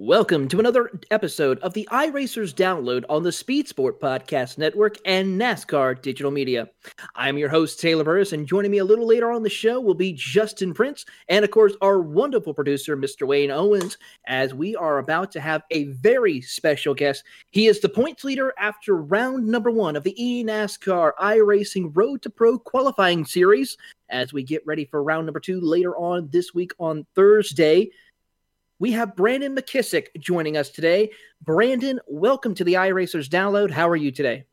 Welcome to another episode of the iRacers Download on the Speed Sport Podcast Network and NASCAR Digital Media. I'm your host, Taylor Burris, and joining me a little later on the show will be Justin Prince and, of course, our wonderful producer, Mr. Wayne Owens, as we are about to have a very special guest. He is the points leader after round number one of the eNASCAR iRacing Road to Pro qualifying series as we get ready for round number two later on this week on Thursday we have Brandon McKissick joining us today. Brandon, welcome to the iRacers Download. How are you today?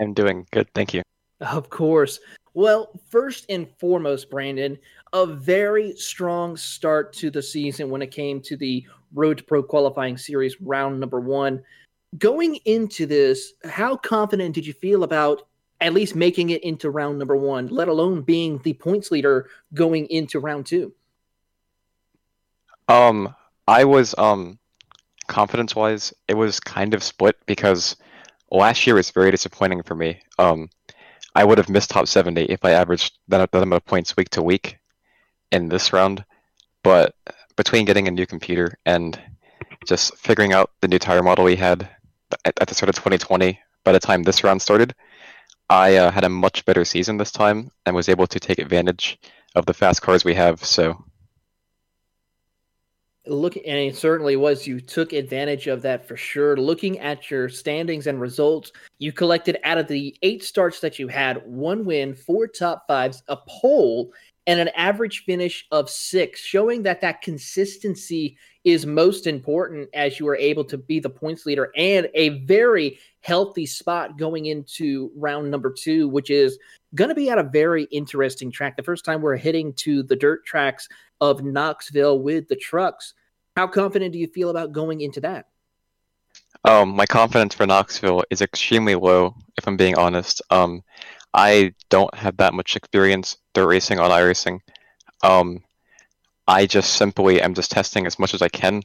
I'm doing good, thank you. Of course. Well, first and foremost, Brandon, a very strong start to the season when it came to the Road to Pro qualifying series round number one. Going into this, how confident did you feel about at least making it into round number one, let alone being the points leader going into round two? Um, I was um confidence wise, it was kind of split because last year was very disappointing for me. Um, I would have missed top 70 if I averaged that, that amount of points week to week in this round. But between getting a new computer and just figuring out the new tire model we had at, at the start of 2020, by the time this round started, I uh, had a much better season this time and was able to take advantage of the fast cars we have. So look and it certainly was you took advantage of that for sure looking at your standings and results you collected out of the eight starts that you had one win four top fives a pole and an average finish of six showing that that consistency is most important as you are able to be the points leader and a very healthy spot going into round number two which is going to be at a very interesting track the first time we're hitting to the dirt tracks of Knoxville with the trucks. How confident do you feel about going into that? Um, my confidence for Knoxville is extremely low, if I'm being honest. Um, I don't have that much experience dirt racing on iRacing. Um, I just simply am just testing as much as I can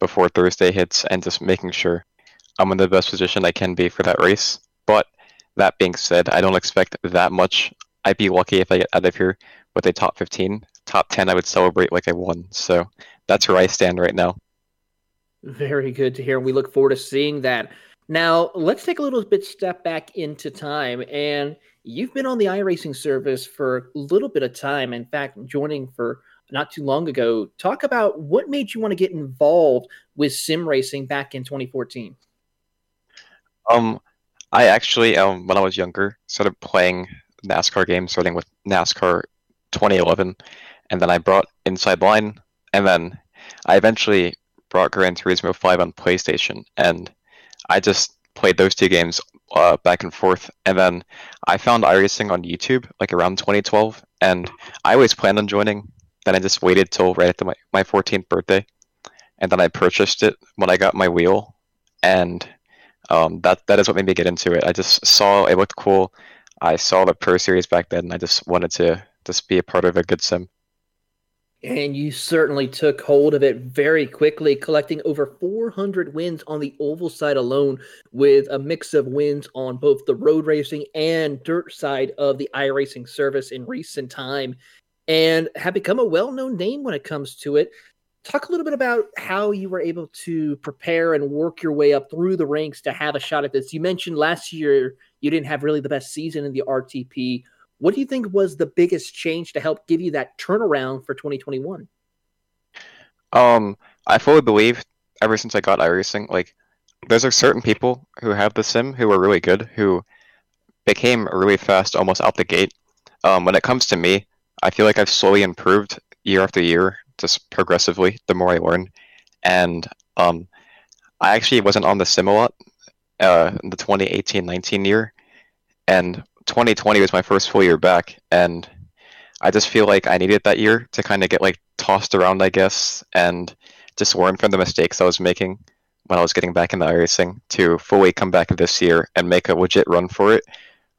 before Thursday hits and just making sure I'm in the best position I can be for that race. But that being said, I don't expect that much. I'd be lucky if I get out of here with a top 15 top 10, I would celebrate like I won. So that's where I stand right now. Very good to hear. We look forward to seeing that. Now, let's take a little bit step back into time. And you've been on the iRacing service for a little bit of time. In fact, joining for not too long ago. Talk about what made you want to get involved with sim racing back in 2014. Um, I actually, um, when I was younger, started playing NASCAR games, starting with NASCAR 2011, and then I brought Inside Line, and then I eventually brought Gran Turismo 5 on PlayStation, and I just played those two games uh, back and forth, and then I found iRacing on YouTube like around 2012, and I always planned on joining. Then I just waited till right after my, my 14th birthday, and then I purchased it when I got my wheel, and um, that that is what made me get into it. I just saw it looked cool. I saw the Pro Series back then, and I just wanted to just be a part of a good sim and you certainly took hold of it very quickly, collecting over 400 wins on the oval side alone, with a mix of wins on both the road racing and dirt side of the iRacing service in recent time, and have become a well known name when it comes to it. Talk a little bit about how you were able to prepare and work your way up through the ranks to have a shot at this. You mentioned last year you didn't have really the best season in the RTP. What do you think was the biggest change to help give you that turnaround for 2021? Um, I fully believe ever since I got iRacing, like there's a certain people who have the sim who are really good, who became really fast almost out the gate. Um, when it comes to me, I feel like I've slowly improved year after year, just progressively, the more I learn. And um, I actually wasn't on the sim a lot uh, in the 2018-19 year, and 2020 was my first full year back, and I just feel like I needed that year to kind of get like tossed around, I guess, and just learn from the mistakes I was making when I was getting back in the racing to fully come back this year and make a legit run for it,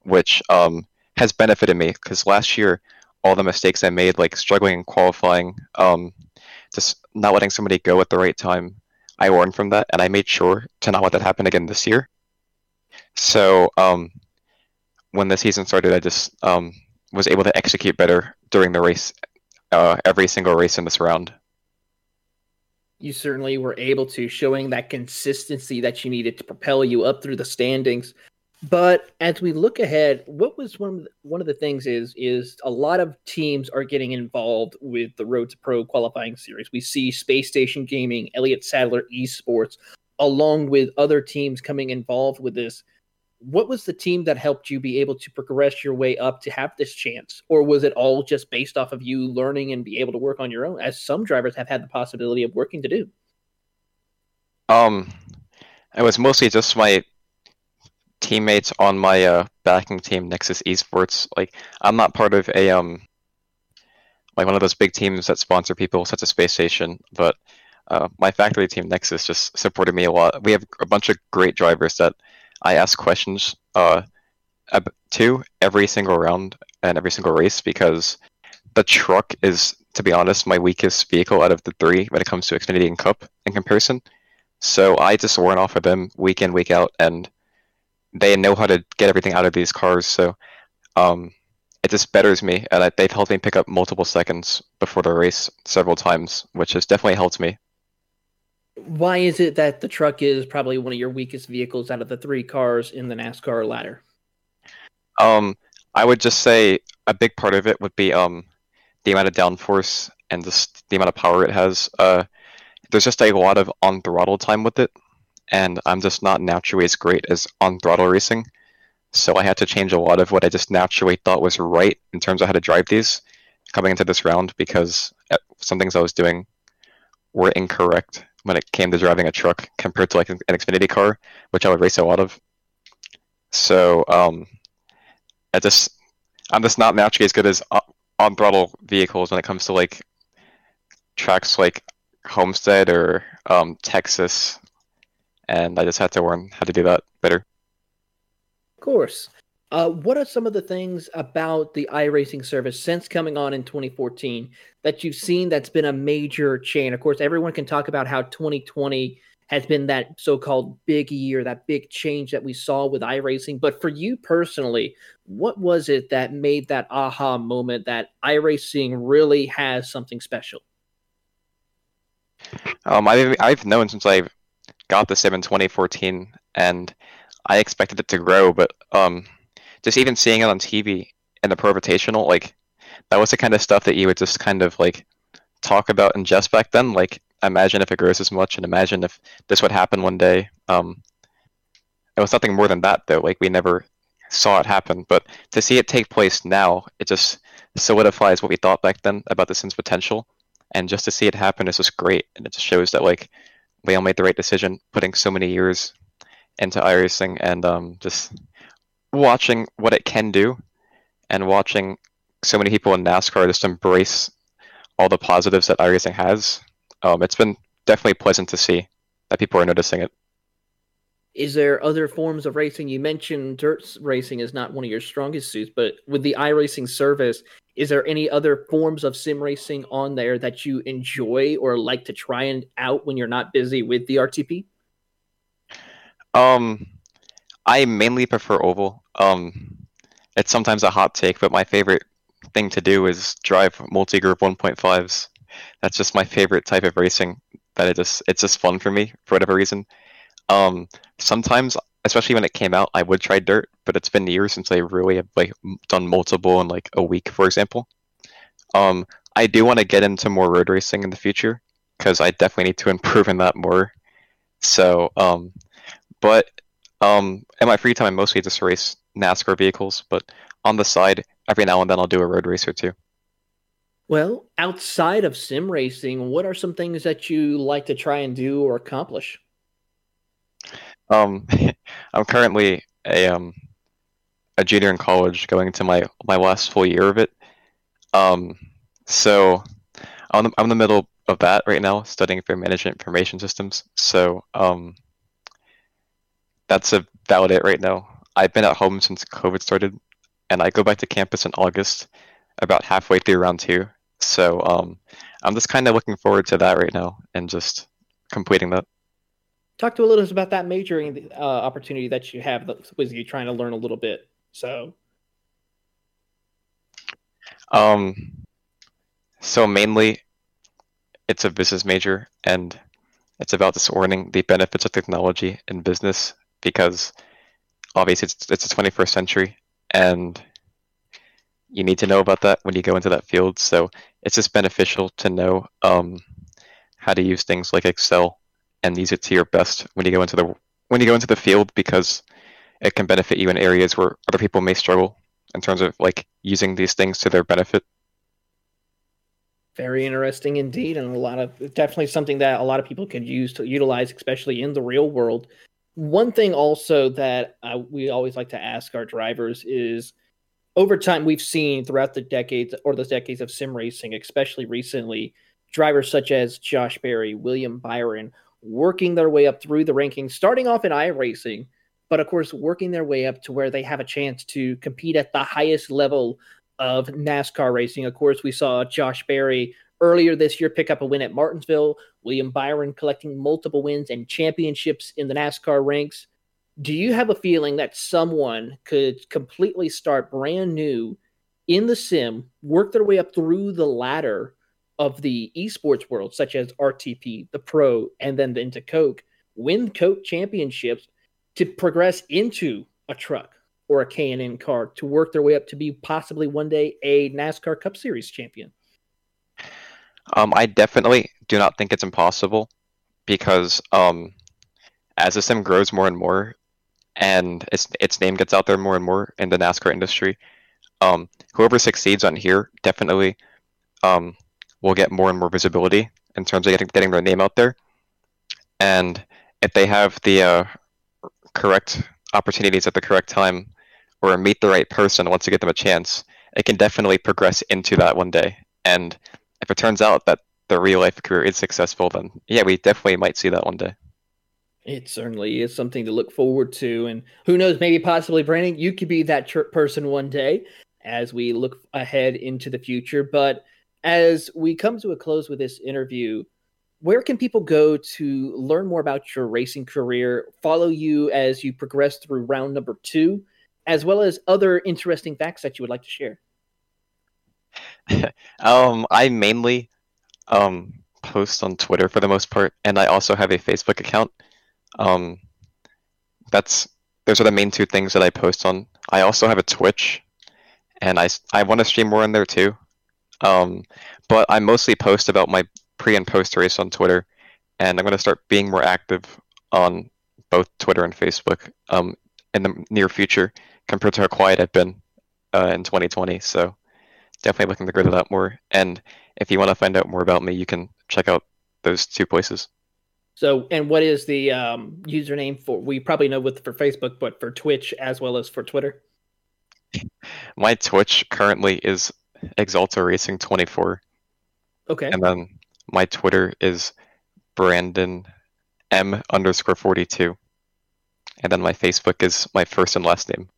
which um, has benefited me because last year all the mistakes I made, like struggling in qualifying, um, just not letting somebody go at the right time, I learned from that, and I made sure to not let that happen again this year. So um, when the season started, I just um, was able to execute better during the race, uh, every single race in this round. You certainly were able to, showing that consistency that you needed to propel you up through the standings. But as we look ahead, what was one of the, one of the things is is a lot of teams are getting involved with the Road to Pro qualifying series. We see Space Station Gaming, Elliott Sadler Esports, along with other teams coming involved with this. What was the team that helped you be able to progress your way up to have this chance, or was it all just based off of you learning and be able to work on your own, as some drivers have had the possibility of working to do? Um, it was mostly just my teammates on my uh, backing team, Nexus Esports. Like, I'm not part of a um, like one of those big teams that sponsor people, such as Space Station. But uh, my factory team, Nexus, just supported me a lot. We have a bunch of great drivers that I ask questions uh, to every single round and every single race because the truck is, to be honest, my weakest vehicle out of the three when it comes to Xfinity and Cup in comparison. So I just warn off of them week in, week out, and they know how to get everything out of these cars. So um, it just betters me, and I, they've helped me pick up multiple seconds before the race several times, which has definitely helped me. Why is it that the truck is probably one of your weakest vehicles out of the three cars in the NASCAR ladder? Um, I would just say a big part of it would be um, the amount of downforce and the amount of power it has. Uh, there's just a lot of on throttle time with it, and I'm just not naturally as great as on throttle racing. So I had to change a lot of what I just naturally thought was right in terms of how to drive these coming into this round because uh, some things I was doing were incorrect when it came to driving a truck compared to like an Xfinity car, which I would race a lot of. So um, I just I'm just not naturally as good as on throttle vehicles when it comes to like tracks like Homestead or um, Texas and I just had to learn how to do that better. Of course. Uh, what are some of the things about the iRacing service since coming on in 2014 that you've seen that's been a major change? Of course, everyone can talk about how 2020 has been that so-called big year, that big change that we saw with iRacing. But for you personally, what was it that made that aha moment that iRacing really has something special? Um, I've I've known since I've got the sim in 2014, and I expected it to grow, but um, just even seeing it on TV in the Pro Invitational, like that was the kind of stuff that you would just kind of like talk about and just back then. Like, imagine if it grows as much, and imagine if this would happen one day. Um, it was nothing more than that, though. Like, we never saw it happen, but to see it take place now, it just solidifies what we thought back then about the Sim's potential, and just to see it happen is just great, and it just shows that like we all made the right decision putting so many years into iRacing and um, just watching what it can do and watching so many people in NASCAR just embrace all the positives that iRacing has. Um, it's been definitely pleasant to see that people are noticing it. Is there other forms of racing? You mentioned dirt racing is not one of your strongest suits, but with the iRacing service, is there any other forms of sim racing on there that you enjoy or like to try and out when you're not busy with the RTP? Um, I mainly prefer oval. Um, it's sometimes a hot take, but my favorite thing to do is drive multi-group 1.5s. That's just my favorite type of racing. That it just it's just fun for me for whatever reason. Um, sometimes, especially when it came out, I would try dirt, but it's been years since I really have like done multiple in like a week, for example. Um, I do want to get into more road racing in the future because I definitely need to improve in that more. So, um, but um, in my free time, I mostly just race NASCAR vehicles, but on the side, every now and then I'll do a road race or two. Well, outside of sim racing, what are some things that you like to try and do or accomplish? Um, I'm currently a um a junior in college, going into my my last full year of it. Um, so I'm I'm in the middle of that right now, studying for management information systems. So um, that's about it right now. I've been at home since COVID started, and I go back to campus in August, about halfway through round two. So um, I'm just kind of looking forward to that right now and just completing that. Talk to a little bit about that majoring uh, opportunity that you have with you trying to learn a little bit. So, um, so mainly, it's a business major, and It's about discerning the benefits of technology in business because obviously it's it's the 21st century and you need to know about that when you go into that field. So it's just beneficial to know um, how to use things like Excel and use it to your best when you go into the when you go into the field because it can benefit you in areas where other people may struggle in terms of like using these things to their benefit. Very interesting indeed, and a lot of definitely something that a lot of people could use to utilize, especially in the real world. One thing also that uh, we always like to ask our drivers is over time we've seen throughout the decades or the decades of sim racing, especially recently, drivers such as Josh Berry, William Byron, working their way up through the rankings, starting off in iRacing, but of course working their way up to where they have a chance to compete at the highest level of NASCAR racing. Of course, we saw Josh Berry earlier this year pick up a win at Martinsville, William Byron collecting multiple wins and championships in the NASCAR ranks. Do you have a feeling that someone could completely start brand new in the sim, work their way up through the ladder of the esports world, such as RTP, the Pro, and then into Coke, win Coke championships to progress into a truck or a K&N car to work their way up to be possibly one day a NASCAR Cup Series champion? Um, I definitely do not think it's impossible because um, as the sim grows more and more, and its its name gets out there more and more in the NASCAR industry, um, whoever succeeds on here definitely um, will get more and more visibility in terms of getting getting their name out there. And if they have the uh, correct opportunities at the correct time, or meet the right person once you get them a chance, it can definitely progress into that one day. And if it turns out that the real life career is successful, then yeah, we definitely might see that one day. It certainly is something to look forward to. And who knows, maybe possibly, Brandon, you could be that person one day as we look ahead into the future. But as we come to a close with this interview, where can people go to learn more about your racing career, follow you as you progress through round number two, as well as other interesting facts that you would like to share? um, I mainly um, post on Twitter for the most part, and I also have a Facebook account. Um, that's those are the main two things that I post on. I also have a Twitch, and I, I want to stream more in there too. Um, but I mostly post about my pre and post race on Twitter, and I'm going to start being more active on both Twitter and Facebook um, in the near future compared to how quiet I've been uh, in 2020. So definitely looking to grow that more. And if you want to find out more about me, you can check out those two places. So, and what is the um, username for? We probably know with for Facebook, but for Twitch as well as for Twitter. My Twitch currently is Exalta Racing 24. Okay. And then my Twitter is Brandon M underscore 42. And then my Facebook is my first and last name.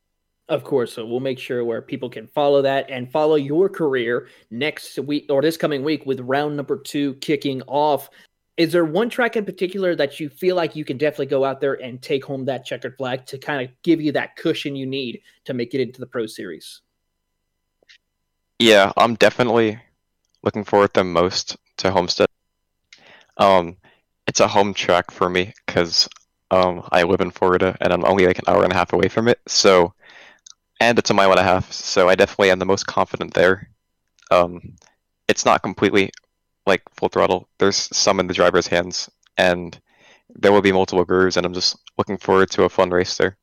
Of course, so we'll make sure where people can follow that and follow your career next week or this coming week with round number two kicking off. Is there one track in particular that you feel like you can definitely go out there and take home that checkered flag to kind of give you that cushion you need to make it into the Pro Series? Yeah, I'm definitely looking forward the most to Homestead. Um, it's a home track for me because um, I live in Florida and I'm only like an hour and a half away from it. So and it's a mile and a half, so I definitely am the most confident there. Um, it's not completely like full throttle. There's some in the driver's hands, and there will be multiple grooves, and I'm just looking forward to a fun race there.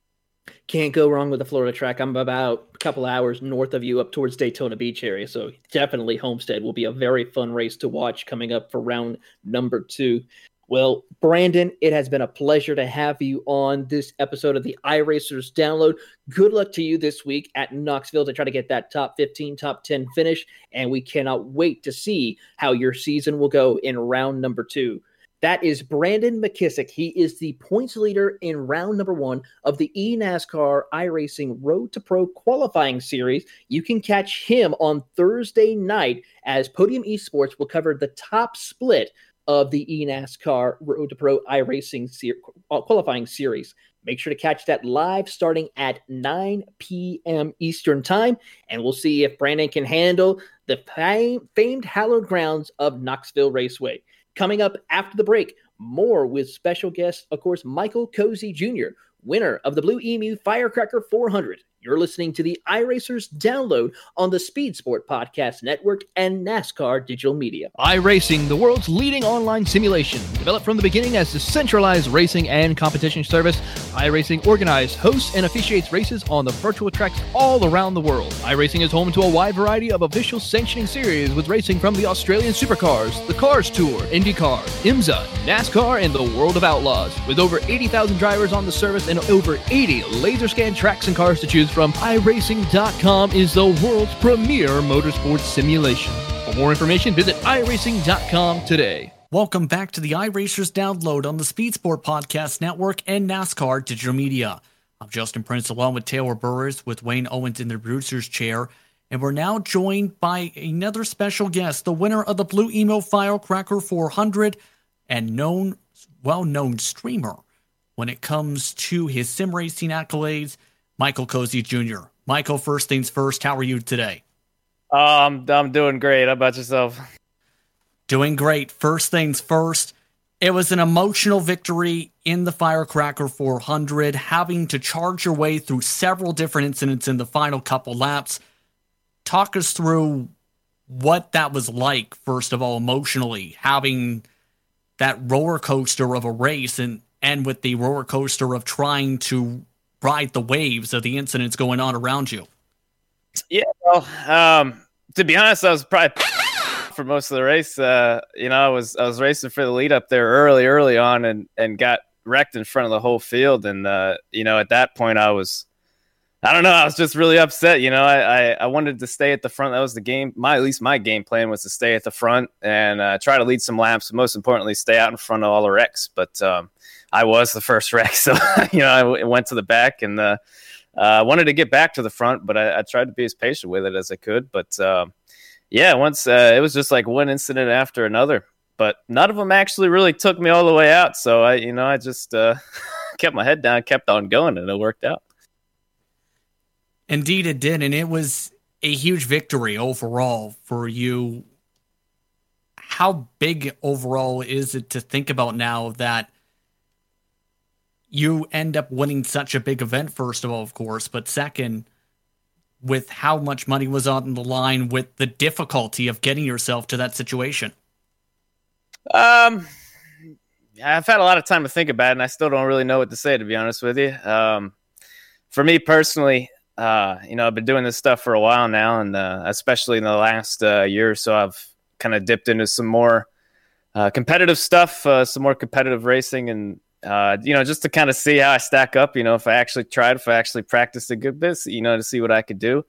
Can't go wrong with the Florida track. I'm about a couple hours north of you up towards Daytona Beach area, so definitely Homestead will be a very fun race to watch coming up for round number two. Well, Brandon, it has been a pleasure to have you on this episode of the iRacers download. Good luck to you this week at Knoxville to try to get that top 15, top 10 finish. And we cannot wait to see how your season will go in round number two. That is Brandon McKissick. He is the points leader in round number one of the eNASCAR iRacing Road to Pro qualifying series. You can catch him on Thursday night as Podium Esports will cover the top split of the eNASCAR Road to Pro iRacing ser- uh, qualifying series. Make sure to catch that live starting at 9 p.m. Eastern Time, and we'll see if Brandon can handle the fam- famed hallowed grounds of Knoxville Raceway. Coming up after the break, More with special guest, of course, Michael Cozy Jr., winner of the Blue Emu Firecracker 400. You're listening to the iRacers download on the Speed Sport Podcast Network and NASCAR Digital Media. iRacing, the world's leading online simulation. Developed from the beginning as a centralized racing and competition service, iRacing organizes, hosts, and officiates races on the virtual tracks all around the world. iRacing is home to a wide variety of official sanctioning series with racing from the Australian Supercars, the Cars Tour, IndyCar, IMSA, NASCAR, and the World of Outlaws. With over 80,000 drivers on the service and over 80 laser scan tracks and cars to choose from, iRacing.com is the world's premier motorsports simulation. For more information, visit iRacing.com today. Welcome back to the iRacers download on the Speed Sport Podcast Network and NASCAR Digital Media. I'm Justin Prince along with Taylor Burris with Wayne Owens in the producer's chair. And we're now joined by another special guest, the winner of the Blue Emu Firecracker 400 and known, well known streamer when it comes to his sim racing accolades, Michael Cozy Jr. Michael, first things first, how are you today? Um, I'm doing great. How about yourself? Doing great. First things first, it was an emotional victory in the Firecracker 400, having to charge your way through several different incidents in the final couple laps. Talk us through what that was like, first of all, emotionally, having that roller coaster of a race and, and with the roller coaster of trying to ride the waves of the incidents going on around you. Yeah, well, um, to be honest, I was probably for most of the race. Uh, you know, I was I was racing for the lead up there early, early on, and and got wrecked in front of the whole field. And uh, you know, at that point, I was. I don't know. I was just really upset. You know, I, I, I, wanted to stay at the front. That was the game. My at least my game plan was to stay at the front and uh, try to lead some laps. Most importantly, stay out in front of all the wrecks. But um, I was the first wreck, so you know I went to the back and uh, uh, wanted to get back to the front, but I, I, tried to be as patient with it as I could. But um, yeah, once uh, it was just like one incident after another, but none of them actually really took me all the way out. So I, you know, I just uh, kept my head down, kept on going, and it worked out. Indeed, it did, and it was a huge victory overall for you. How big overall is it to think about now that? You end up winning such a big event, first of all, of course, but second, with how much money was on the line, with the difficulty of getting yourself to that situation? Um, I've had a lot of time to think about it, and I still don't really know what to say, to be honest with you. Um, for me personally, uh, you know, I've been doing this stuff for a while now, and uh, especially in the last uh, year or so, I've kind of dipped into some more uh, competitive stuff, uh, some more competitive racing, and uh, you know, just to kind of see how I stack up, you know, if I actually tried, if I actually practiced a good bit, you know, to see what I could do.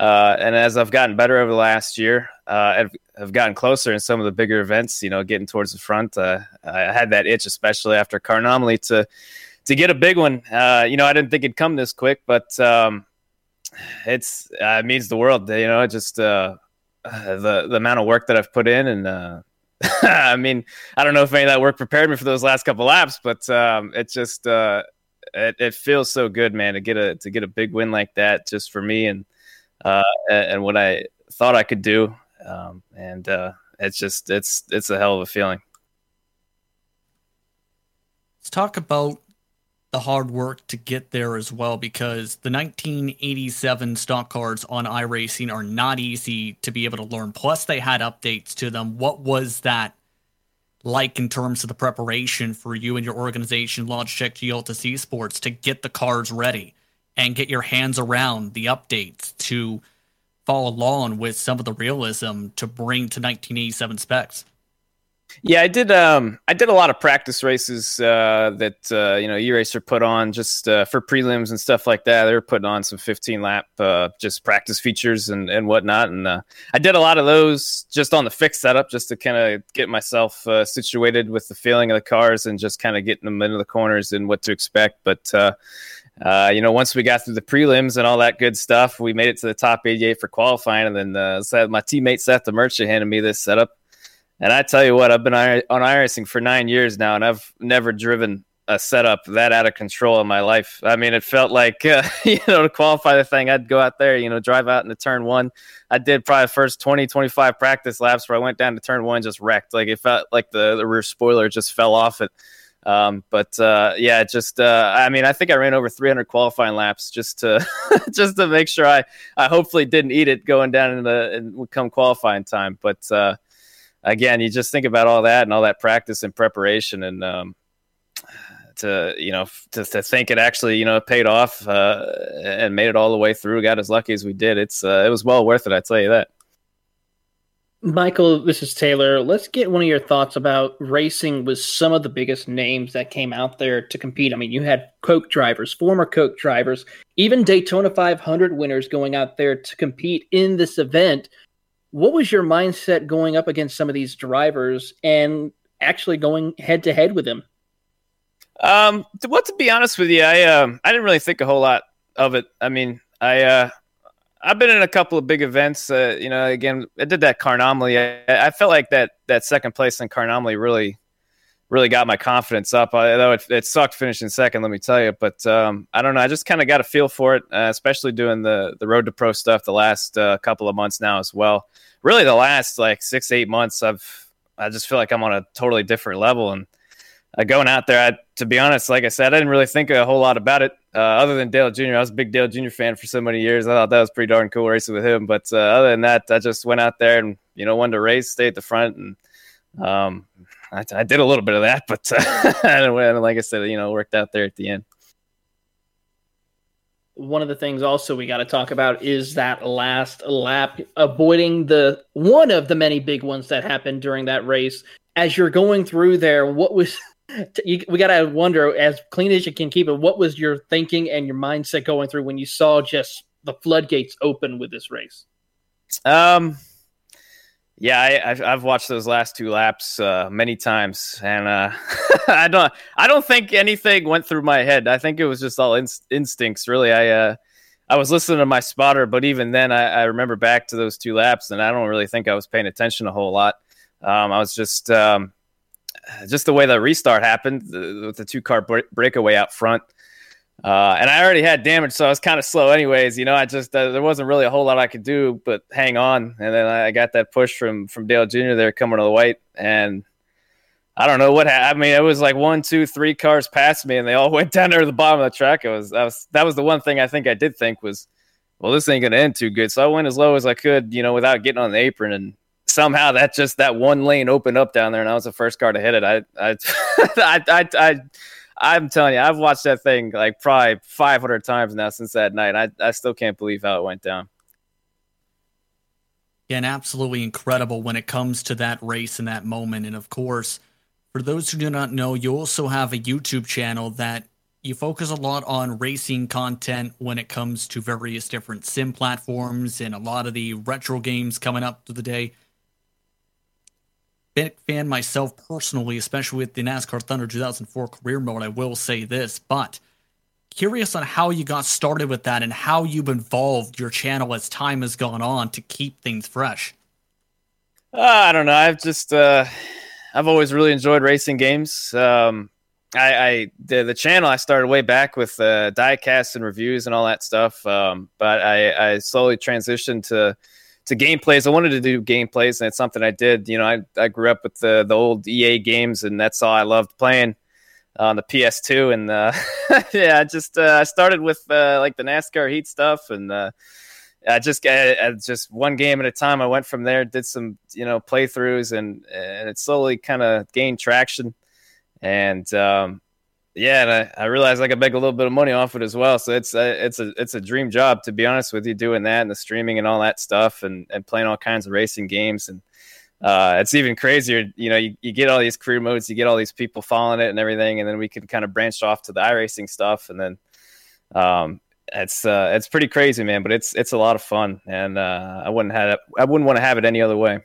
Uh, and as I've gotten better over the last year, uh, I've, I've, gotten closer in some of the bigger events, you know, getting towards the front. Uh, I had that itch, especially after Car Anomaly, to to get a big one. Uh, you know, I didn't think it'd come this quick, but um, it's uh, it means the world. You know, just uh, the the amount of work that I've put in and I mean, I don't know if any of that work prepared me for those last couple laps, but um, it just uh, it, it, feels so good, man, to get a to get a big win like that just for me and uh, and what I thought I could do, um, and uh, it's just it's it's a hell of a feeling. Let's talk about the hard work to get there as well because the 1987 stock cars on iRacing are not easy to be able to learn. Plus, they had updates to them. What was that like in terms of the preparation for you and your organization, Logitech G Altus Esports, to get the cars ready and get your hands around the updates to follow along with some of the realism to bring to 1987 specs? Yeah, I did. Um, I did a lot of practice races uh, that uh, you know E-Racer put on just uh, for prelims and stuff like that. They were putting on some 15 lap uh, just practice features and and whatnot. And uh, I did a lot of those just on the fixed setup, just to kind of get myself uh, situated with the feeling of the cars and just kind of getting them into the corners and what to expect. But uh, you know, once we got through the prelims and all that good stuff, we made it to the top 88 for qualifying. And then uh, my teammate Seth the Merchant handed me this setup and I tell you what, I've been on iRacing for nine years now, and I've never driven a setup that out of control in my life. I mean, it felt like uh, you know to qualify the thing, I'd go out there, you know, drive out into turn one. I did probably the first 20, 25 practice laps where I went down to turn one, just wrecked. Like it felt like the, the rear spoiler just fell off it. Um, but uh, yeah, just uh, I mean, I think I ran over 300 qualifying laps just to just to make sure I I hopefully didn't eat it going down in the and come qualifying time. But uh, again, you just think about all that and all that practice and preparation, and um, to you know to, to think it actually you know paid off uh, and made it all the way through. Got as lucky as we did. It's uh, it was well worth it. I tell you that. Michael, this is Taylor. Let's get one of your thoughts about racing with some of the biggest names that came out there to compete. I mean, you had Coke drivers, former Coke drivers, even Daytona 500 winners going out there to compete in this event. What was your mindset going up against some of these drivers and actually going head to head with them? Um, well, to be honest with you, I um, I didn't really think a whole lot of it. I mean, I uh, I've been in a couple of big events. Uh, you know, again, I did that Carnomaly. I, I, felt like that that second place in Carnomaly really, really got my confidence up. Although it, it sucked finishing second, let me tell you. But um, I don't know. I just kind of got a feel for it, uh, especially doing the the road to pro stuff the last uh, couple of months now as well. Really, the last like six eight months, I've I just feel like I'm on a totally different level and uh, going out there, I, to be honest, like I said, I didn't really think a whole lot about it. Uh, other than Dale Jr., I was a big Dale Jr. fan for so many years. I thought that was pretty darn cool racing with him. But uh, other than that, I just went out there and you know wanted to race, stay at the front, and um, I, I, did a little bit of that. But uh, like I said, you know, worked out there at the end. One of the things also we got to talk about is that last lap, avoiding the one of the many big ones that happened during that race. As you're going through there, what was you, we gotta wonder as clean as you can keep it. What was your thinking and your mindset going through when you saw just the floodgates open with this race? Um, yeah, I, have I've watched those last two laps uh, many times, and uh, I don't I don't think anything went through my head. I think it was just all in, instincts. Really, I uh, I was listening to my spotter, but even then, I, I, remember back to those two laps, and I don't really think I was paying attention a whole lot. Um, I was just um, just the way the restart happened with the two car breakaway out front. Uh, and I already had damage, so I was kind of slow, anyways. You know, I just uh, there wasn't really a whole lot I could do but hang on. And then I got that push from from Dale Jr. there coming to the white, and I don't know what happened. I mean, it was like one, two, three cars past me, and they all went down there to the bottom of the track. It was that was that was the one thing I think I did think was, well, this ain't gonna end too good. So I went as low as I could, you know, without getting on the apron, and somehow that just that one lane opened up down there, and I was the first car to hit it. I, I, I, I, I, I'm telling you, I've watched that thing like probably 500 times now since that night. I, I still can't believe how it went down. And absolutely incredible when it comes to that race and that moment. And of course, for those who do not know, you also have a YouTube channel that you focus a lot on racing content when it comes to various different sim platforms and a lot of the retro games coming up to the day big fan myself personally, especially with the NASCAR Thunder 2004 career mode. I will say this, but curious on how you got started with that and how you've evolved your channel as time has gone on to keep things fresh. Uh, I don't know. I've just uh, I've always really enjoyed racing games. Um, I, I the, the channel I started way back with uh, diecasts and reviews and all that stuff, um, but I, I slowly transitioned to to gameplays. I wanted to do gameplays, and it's something I did. You know, I, I grew up with the the old EA games, and that's all I loved playing on the PS2. And uh, yeah, I just uh, I started with uh, like the NASCAR Heat stuff, and uh, I just I, I just one game at a time. I went from there, did some you know playthroughs, and and it slowly kind of gained traction. And um, yeah, and I, I realized I could make a little bit of money off it as well. So it's a, it's a it's a dream job to be honest with you, doing that and the streaming and all that stuff, and and playing all kinds of racing games. And uh, it's even crazier. You know, you, you get all these career modes, you get all these people following it and everything, and then we can kind of branch off to the iRacing stuff, and then um, it's uh, it's pretty crazy, man. But it's it's a lot of fun, and uh, I wouldn't have I wouldn't want to have it any other way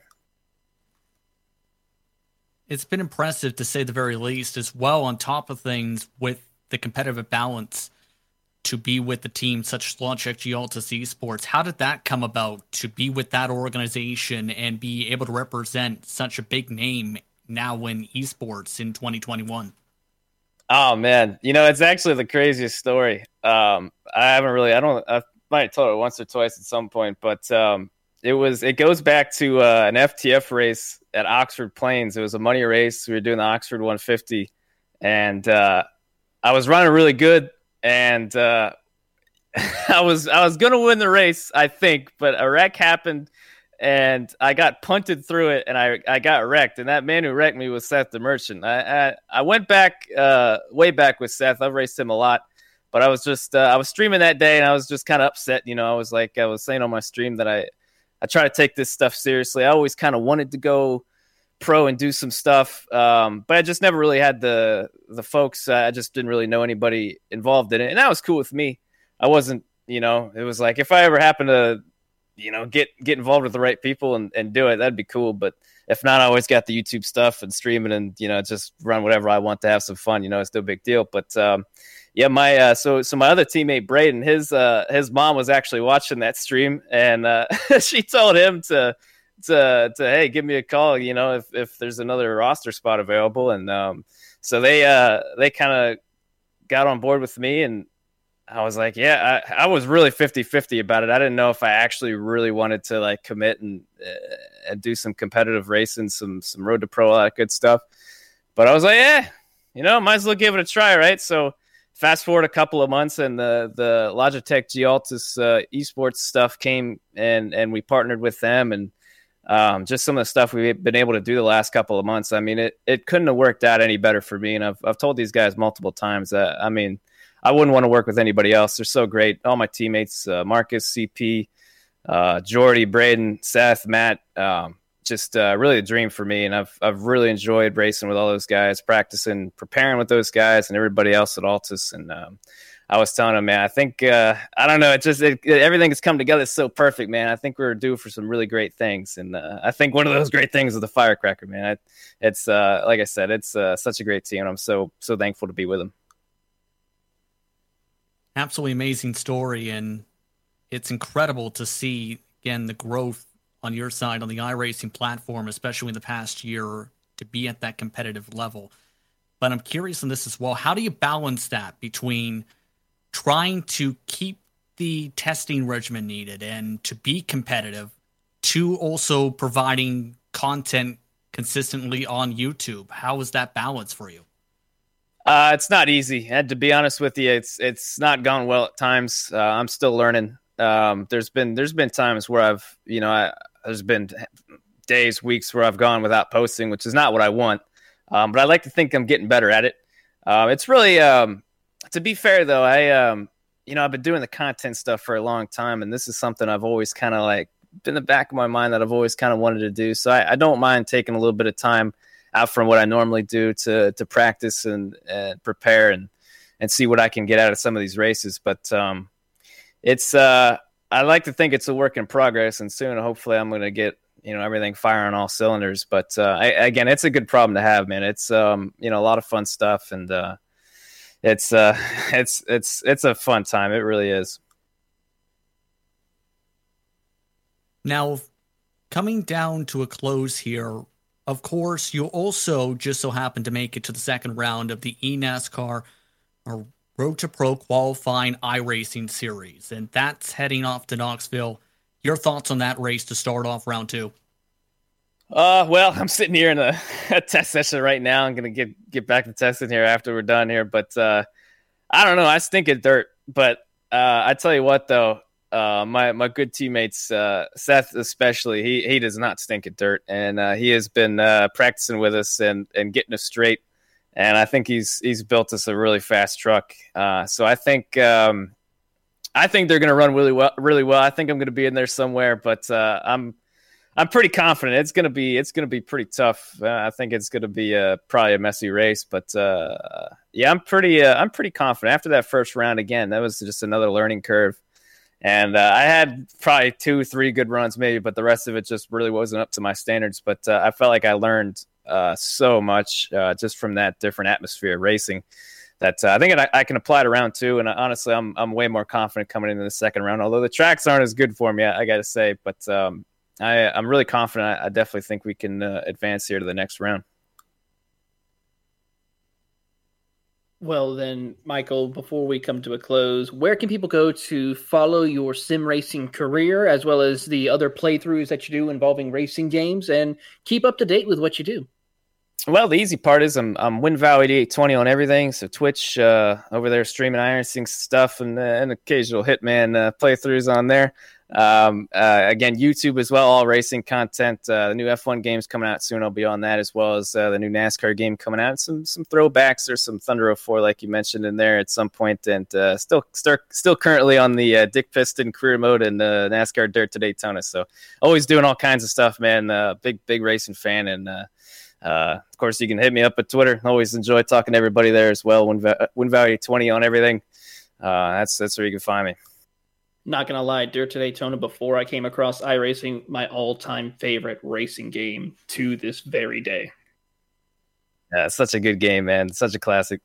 it's been impressive to say the very least, as well on top of things with the competitive balance to be with the team such as Logitech G Altus Esports. How did that come about to be with that organization and be able to represent such a big name now in esports in 2021? Oh man, you know it's actually the craziest story. Um, I haven't really, I don't, I might have told it once or twice at some point, but um, it was, it goes back to uh, an FTF race at Oxford Plains. It was a money race. We were doing the Oxford 150, and uh, I was running really good, and uh, I was, I was gonna win the race, I think, but a wreck happened and I got punted through it, and I I got wrecked. And that man who wrecked me was Seth the Merchant. I I, I went back uh, way back with Seth. I've raced him a lot, but I was just uh, I was streaming that day, and I was just kind of upset. You know, I was like I was saying on my stream that I I try to take this stuff seriously. I always kind of wanted to go pro and do some stuff, um, but I just never really had the the folks. Uh, I just didn't really know anybody involved in it, and that was cool with me. I wasn't, you know, it was like if I ever happened to you know get get involved with the right people and, and do it that'd be cool but if not i always got the youtube stuff and streaming and you know just run whatever i want to have some fun you know it's no big deal but um, yeah my uh, so so my other teammate braden his uh, his mom was actually watching that stream and uh, she told him to to to hey give me a call you know if if there's another roster spot available and um, so they uh they kind of got on board with me and I was like, yeah, I, I, was really 50 50 about it. I didn't know if I actually really wanted to like commit and, uh, and do some competitive racing, some, some road to pro, all that good stuff. But I was like, yeah, you know, might as well give it a try. Right. So fast forward a couple of months and the, the Logitech G Altus uh, esports stuff came and, and we partnered with them and um, just some of the stuff we've been able to do the last couple of months. I mean, it, it couldn't have worked out any better for me. And I've, I've told these guys multiple times that, I mean, I wouldn't want to work with anybody else. They're so great. All my teammates, uh, Marcus, CP, uh, Jordy, Braden, Seth, Matt, um, just uh, really a dream for me. And I've I've really enjoyed racing with all those guys, practicing, preparing with those guys, and everybody else at Altus. And um, I was telling him, man, I think uh, I don't know, it just it, it, everything has come together so perfect, man. I think we are due for some really great things, and uh, I think one of those great things is the Firecracker, man. I, it's uh, like I said, it's uh, such a great team, and I'm so so thankful to be with them absolutely amazing story, and it's incredible to see again the growth on your side on the iRacing platform, especially in the past year, to be at that competitive level. But I'm curious on this as well. How do you balance that between trying to keep the testing regimen needed and to be competitive, to also providing content consistently on YouTube? How is that balance for you? Uh, it's not easy, and to be honest with you, it's it's not gone well at times. Uh, I'm still learning. Um, there's been there's been times where I've you know I, there's been days, weeks where I've gone without posting, which is not what I want. Um, but I like to think I'm getting better at it. Uh, it's really um, to be fair though, I um, you know I've been doing the content stuff for a long time, and this is something I've always kind of like in the back of my mind that I've always kind of wanted to do. So I, I don't mind taking a little bit of time out from what I normally do to to practice and, and prepare and and see what I can get out of some of these races. But um, it's uh, I like to think it's a work in progress, and soon hopefully I'm going to get you know everything firing all cylinders. But uh, I, again, it's a good problem to have, man. It's um, you know a lot of fun stuff, and uh, it's uh, it's it's it's a fun time. It really is. Now, coming down to a close here, of course, you also just so happened to make it to the second round of the eNASCAR or Road to Pro qualifying iRacing series, and that's heading off to Knoxville. Your thoughts on that race to start off round two? Uh, well, I'm sitting here in a, a test session right now. I'm gonna get get back to testing here after we're done here, but uh, I don't know. I stink at dirt, but uh, I tell you what though, uh, my my good teammates, uh, Seth especially, he he does not stink at dirt, and uh, he has been uh, practicing with us and and getting us straight. And I think he's he's built us a really fast truck. Uh, so I think um, I think they're going to run really well. Really well. I think I'm going to be in there somewhere, but uh, I'm I'm pretty confident it's going to be it's going to be pretty tough. I think it's going to be a, probably a messy race, but yeah, I'm pretty I'm pretty confident. After that first round, again, that was just another learning curve and uh, I had probably two, three good runs, maybe, but the rest of it just really wasn't up to my standards. But uh, I felt like I learned uh, so much uh, just from that different atmosphere racing that uh, I think I, I, can apply it around two. And honestly, I'm I'm way more confident coming into the second round. Although the tracks aren't as good for me, I, I got to say, but um, I, I'm really confident. I, I definitely think we can uh, advance here to the next round. Well, then, Michael, before we come to a close, where can people go to follow your sim racing career as well as the other playthroughs that you do involving racing games and keep up to date with what you do? Well, the easy part is I'm I'm WinVal8820 on everything. So Twitch uh, over there streaming iRacing stuff and, uh, and occasional Hitman uh, playthroughs on there. Um, uh, again, YouTube as well, all racing content. Uh, the new F1 games coming out soon. I'll be on that as well as uh, the new NASCAR game coming out. Some some throwbacks or some Thunder 04, like you mentioned in there at some point, and still still still currently on the Dick Piston career mode and uh, NASCAR Dirt to Daytona. So always doing all kinds of stuff, man. Big big racing fan, and uh, of course you can hit me up at Twitter. Always enjoy talking to everybody there as well. Win, Win Value 20 on everything. Uh, that's that's where you can find me. Not gonna lie, Dirt to Daytona before I came across iRacing, my all-time favorite racing game to this very day. Yeah, it's such a good game, man. Such a classic.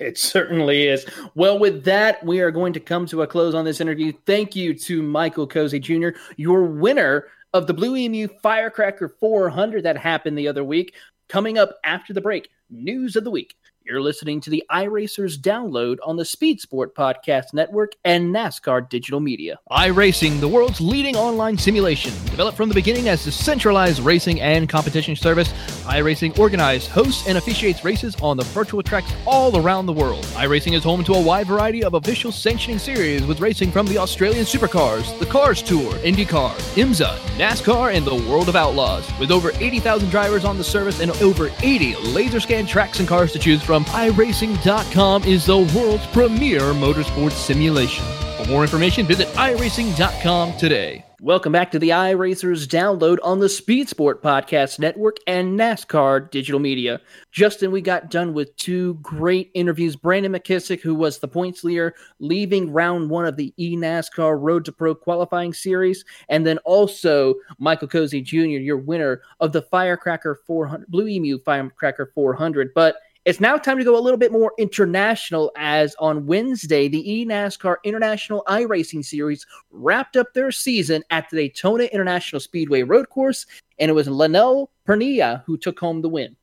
It certainly is. Well, with that, we are going to come to a close on this interview. Thank you to Michael Cozy Jr., your winner of the Blue Emu Firecracker 400 that happened the other week. Coming up after the break, news of the week. You're listening to the iRacers download on the Speed Sport Podcast Network and NASCAR Digital Media. iRacing, the world's leading online simulation. Developed from the beginning as a centralized racing and competition service, iRacing organizes, hosts, and officiates races on the virtual tracks all around the world. iRacing is home to a wide variety of official sanctioning series with racing from the Australian Supercars, the Cars Tour, IndyCar, IMSA, NASCAR, and the World of Outlaws. With over 80,000 drivers on the service and over 80 laser scan tracks and cars to choose from, iRacing.com is the world's premier motorsports simulation. For more information, visit iRacing.com today. Welcome back to the iRacers download on the Speed Sport Podcast Network and NASCAR Digital Media. Justin, we got done with two great interviews. Brandon McKissick, who was the points leader, leaving round one of the eNASCAR Road to Pro qualifying series, and then also Michael Cozy Jr., your winner of the Firecracker 400, Blue Emu Firecracker 400. But it's now time to go a little bit more international as on Wednesday, the eNASCAR International iRacing Series wrapped up their season at the Daytona International Speedway Road Course, and it was Lanel Pernilla who took home the win.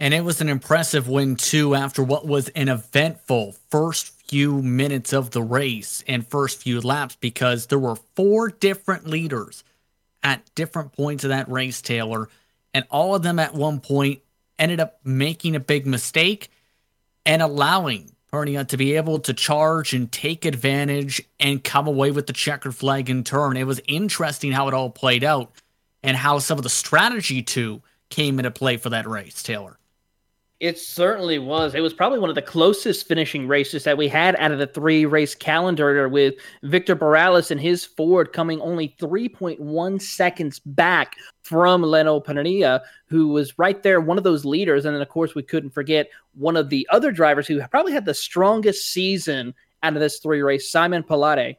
And it was an impressive win, too, after what was an eventful first few minutes of the race and first few laps because there were four different leaders at different points of that race, Taylor, and all of them at one point ended up making a big mistake and allowing Pernilla to be able to charge and take advantage and come away with the checkered flag in turn. It was interesting how it all played out and how some of the strategy too came into play for that race, Taylor. It certainly was. It was probably one of the closest finishing races that we had out of the three race calendar with Victor Morales and his Ford coming only 3.1 seconds back from Leno Pernilla, who was right there, one of those leaders. And then, of course, we couldn't forget one of the other drivers who probably had the strongest season out of this three race, Simon Palat.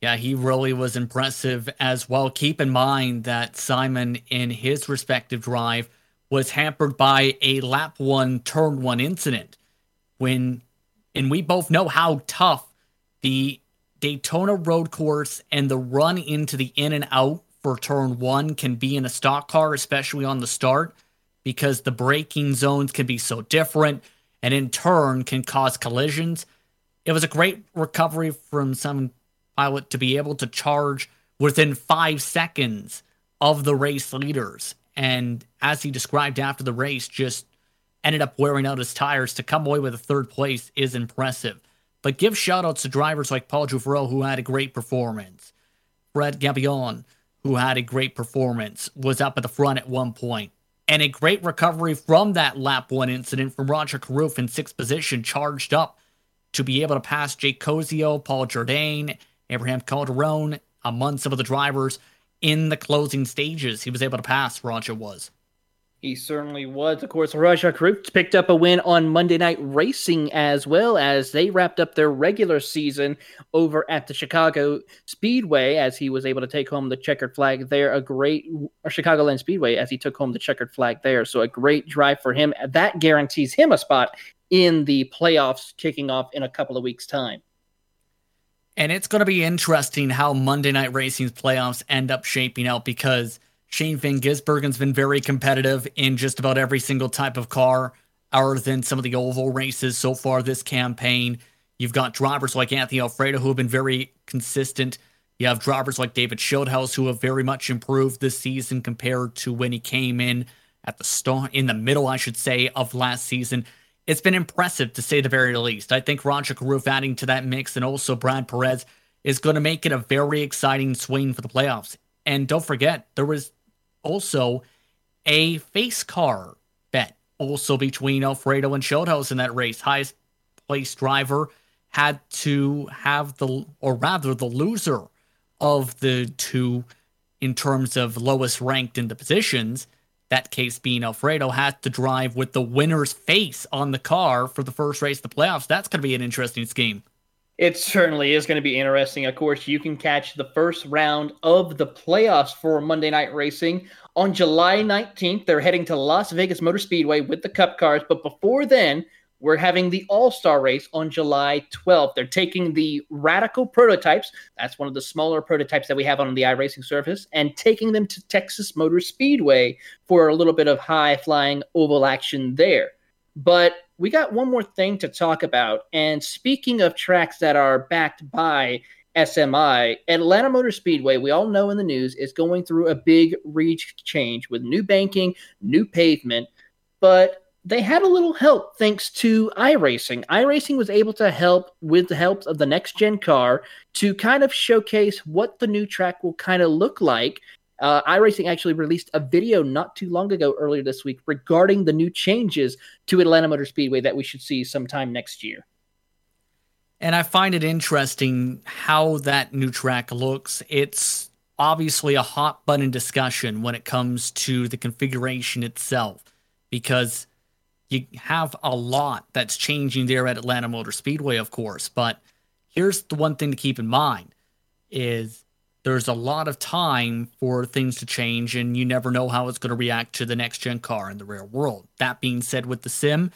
Yeah, he really was impressive as well. Keep in mind that Simon, in his respective drive, was hampered by a lap one, turn one incident. When, and we both know how tough the Daytona road course and the run into the in and out for turn one can be in a stock car, especially on the start, because the braking zones can be so different and in turn can cause collisions. It was a great recovery from Simon Palat to be able to charge within five seconds of the race leaders and as he described after the race, just ended up wearing out his tires to come away with a third place is impressive. But give shout outs to drivers like Paul Jouvreau, who had a great performance. Fred Gabion, who had a great performance, was up at the front at one point. And a great recovery from that lap one incident from Rajah Caruth in sixth position, charged up to be able to pass Jake Cozio, Paul Jourdain, Abraham Calderon, among some of the drivers in the closing stages. He was able to pass, Rajah was. He certainly was. Of course, Rajah Caruth picked up a win on Monday Night Racing as well as they wrapped up their regular season over at the Chicago Speedway as he was able to take home the checkered flag there. A great or Chicagoland Speedway as he took home the checkered flag there. So a great drive for him. That guarantees him a spot in the playoffs kicking off in a couple of weeks' time. And it's going to be interesting how Monday Night Racing's playoffs end up shaping out because Shane Van Gisbergen's been very competitive in just about every single type of car. other than some of the oval races so far this campaign. You've got drivers like Anthony Alfredo who have been very consistent. You have drivers like David Schildhouse who have very much improved this season compared to when he came in at the start, in the middle, I should say, of last season. It's been impressive to say the very least. I think Rajah Caruth adding to that mix and also Brad Perez is going to make it a very exciting swing for the playoffs. And don't forget, there was also a face car bet also between Alfredo and Schildhouse in that race. Highest place driver had to have the, or rather, the loser of the two in terms of lowest ranked in the positions, that case being Alfredo, has to drive with the winner's face on the car for the first race of the playoffs. That's going to be an interesting scheme. It certainly is going to be interesting. Of course, you can catch the first round of the playoffs for Monday Night Racing on July 19th. They're heading to Las Vegas Motor Speedway with the Cup cars. But before then, we're having the All Star race on July 12th. They're taking the Radical prototypes, that's one of the smaller prototypes that we have on the iRacing surface, and taking them to Texas Motor Speedway for a little bit of high flying oval action there. But we got one more thing to talk about. And speaking of tracks that are backed by SMI, Atlanta Motor Speedway, we all know in the news, is going through a big reach change with new banking, new pavement. But they had a little help thanks to iRacing. iRacing was able to help with the help of the next gen car to kind of showcase what the new track will kind of look like. Uh, iRacing actually released a video not too long ago, earlier this week, regarding the new changes to Atlanta Motor Speedway that we should see sometime next year. And I find it interesting how that new track looks. It's obviously a hot button discussion when it comes to the configuration itself because you have a lot that's changing there at Atlanta Motor Speedway, of course. But here's the one thing to keep in mind is there's a lot of time for things to change and you never know how it's going to react to the next gen car in the real world. That being said, with the sim,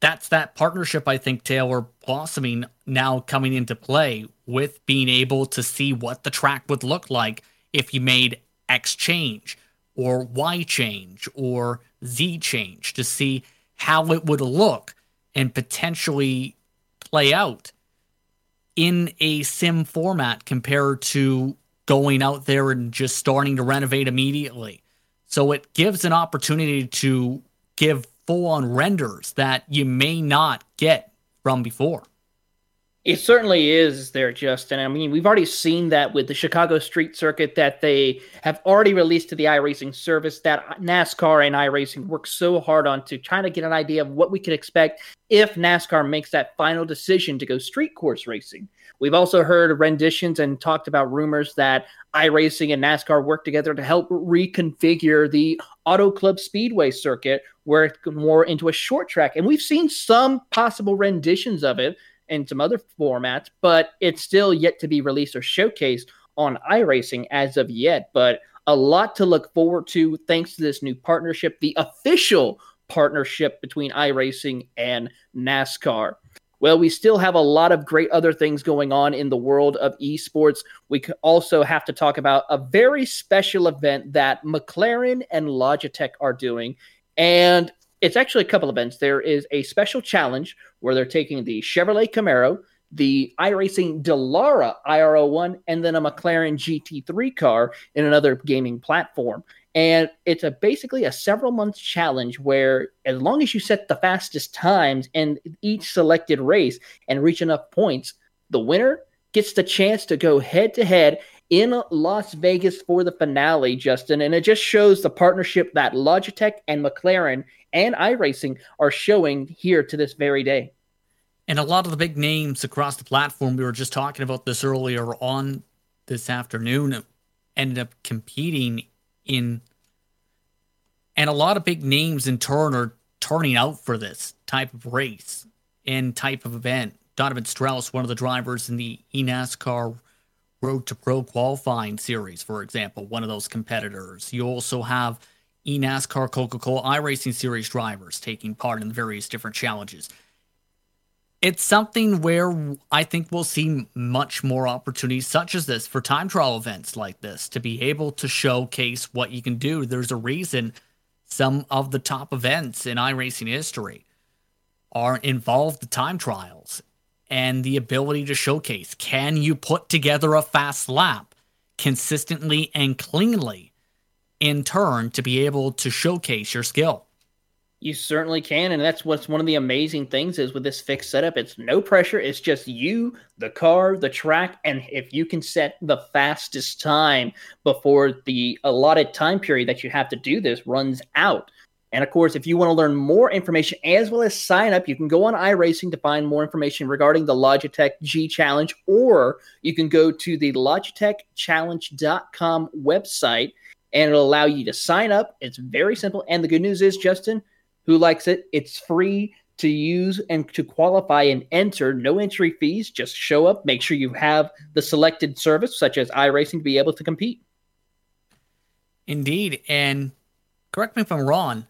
that's that partnership I think Taylor blossoming now coming into play with being able to see what the track would look like if you made X change or Y change or Z change to see how it would look and potentially play out in a sim format compared to going out there and just starting to renovate immediately. So it gives an opportunity to give full on renders that you may not get from before. It certainly is there, Justin. I mean, we've already seen that with the Chicago Street Circuit that they have already released to the iRacing service that NASCAR and iRacing work so hard on to try to get an idea of what we could expect if NASCAR makes that final decision to go street course racing. We've also heard renditions and talked about rumors that iRacing and NASCAR work together to help reconfigure the Auto Club Speedway circuit where it's more into a short track. And we've seen some possible renditions of it in some other formats, but it's still yet to be released or showcased on iRacing as of yet. But a lot to look forward to thanks to this new partnership, the official partnership between iRacing and NASCAR. Well, we still have a lot of great other things going on in the world of esports. We also have to talk about a very special event that McLaren and Logitech are doing. And it's actually a couple events. There is a special challenge where they're taking the Chevrolet Camaro, the iRacing Dallara IRO1, and then a McLaren GT3 car in another gaming platform. And it's a basically a several months challenge where as long as you set the fastest times in each selected race and reach enough points, the winner gets the chance to go head to head in Las Vegas for the finale, Justin. And it just shows the partnership that Logitech and McLaren and iRacing are showing here to this very day. And a lot of the big names across the platform, we were just talking about this earlier on this afternoon, ended up competing in. And a lot of big names in turn are turning out for this type of race and type of event. Donovan Strauss, one of the drivers in the eNASCAR Road to Pro qualifying series, for example, one of those competitors. You also have eNASCAR Coca Cola iRacing Series drivers taking part in the various different challenges. It's something where I think we'll see much more opportunities such as this for time trial events like this to be able to showcase what you can do. There's a reason some of the top events in iRacing history are involved the time trials and the ability to showcase. Can you put together a fast lap consistently and cleanly in turn to be able to showcase your skill? You certainly can, and that's what's one of the amazing things is with this fixed setup. It's no pressure. It's just you, the car, the track, and if you can set the fastest time before the allotted time period that you have to do this runs out. And of course, if you want to learn more information as well as sign up, you can go on iRacing to find more information regarding the Logitech G Challenge, or you can go to the LogitechChallenge.com website and it'll allow you to sign up. It's very simple. And the good news is, Justin, who likes it? It's free to use and to qualify and enter. No entry fees. Just show up. Make sure you have the selected service, such as iRacing, to be able to compete. Indeed. And correct me if I'm wrong,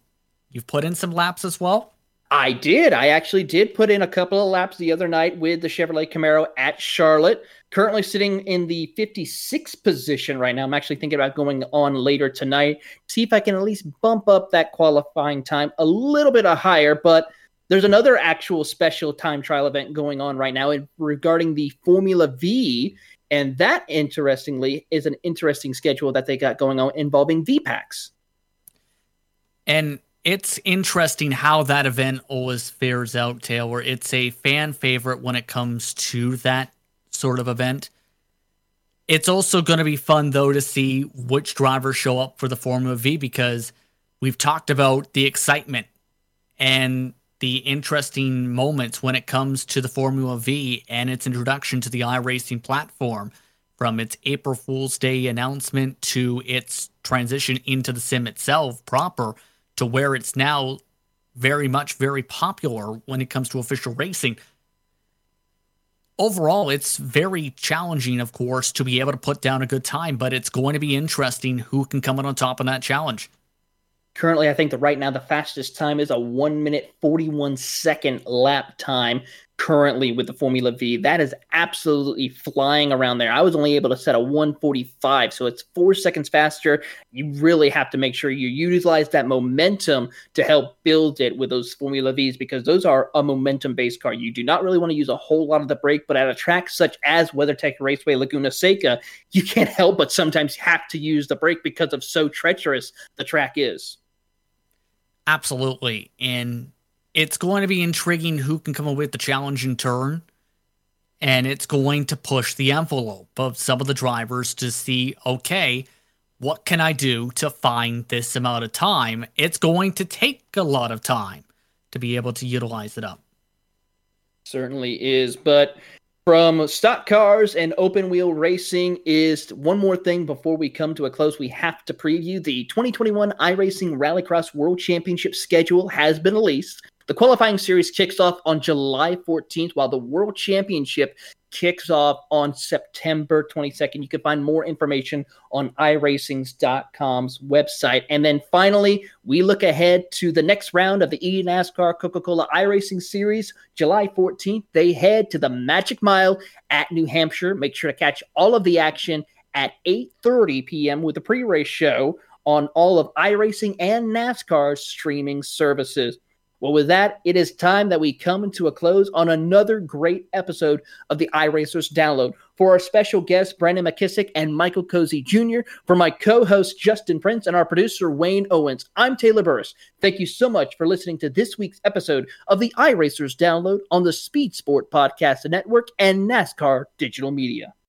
you've put in some laps as well? I did. I actually did put in a couple of laps the other night with the Chevrolet Camaro at Charlotte. Currently sitting in the 56th position right now. I'm actually thinking about going on later tonight, see if I can at least bump up that qualifying time a little bit higher. But there's another actual special time trial event going on right now regarding the Formula Vee. And that, interestingly, is an interesting schedule that they got going on involving VPACs. And it's interesting how that event always fares out, Taylor. It's a fan favorite when it comes to that sort of event. It's also going to be fun, though, to see which drivers show up for the Formula Vee because we've talked about the excitement and the interesting moments when it comes to the Formula Vee and its introduction to the iRacing platform from its April Fool's Day announcement to its transition into the sim itself proper to where it's now very much very popular when it comes to official racing. Overall, it's very challenging, of course, to be able to put down a good time, but it's going to be interesting who can come out on top of that challenge. Currently, I think that right now the fastest time is a one minute, 41 second lap time currently with the Formula Vee. That is absolutely flying around there. I was only able to set a 145, so it's four seconds faster. You really have to make sure you utilize that momentum to help build it with those Formula Vees because those are a momentum based car. You do not really want to use a whole lot of the brake, but at a track such as WeatherTech Raceway Laguna Seca, you can't help but sometimes have to use the brake because of so treacherous the track is. Absolutely. And it's going to be intriguing who can come up with the challenge in turn. And it's going to push the envelope of some of the drivers to see, okay, what can I do to find this amount of time? It's going to take a lot of time to be able to utilize it up. Certainly is. But from stock cars and open wheel racing is one more thing before we come to a close. We have to preview the 2021 iRacing Rallycross World Championship schedule has been released. The qualifying series kicks off on July 14th, while the World Championship kicks off on September 22nd. You can find more information on iRacings.com's website. And then finally, we look ahead to the next round of the eNASCAR Coca Cola iRacing Series, July 14th. They head to the Magic Mile at New Hampshire. Make sure to catch all of the action at 8:30 p.m. with the pre-race show on all of iRacing and NASCAR's streaming services. Well, with that, it is time that we come to a close on another great episode of the iRacers download. For our special guests, Brandon McKissick and Michael Cozy Jr., for my co host, Justin Prince, and our producer, Wayne Owens, I'm Taylor Burris. Thank you so much for listening to this week's episode of the iRacers download on the Speed Sport Podcast Network and NASCAR Digital Media.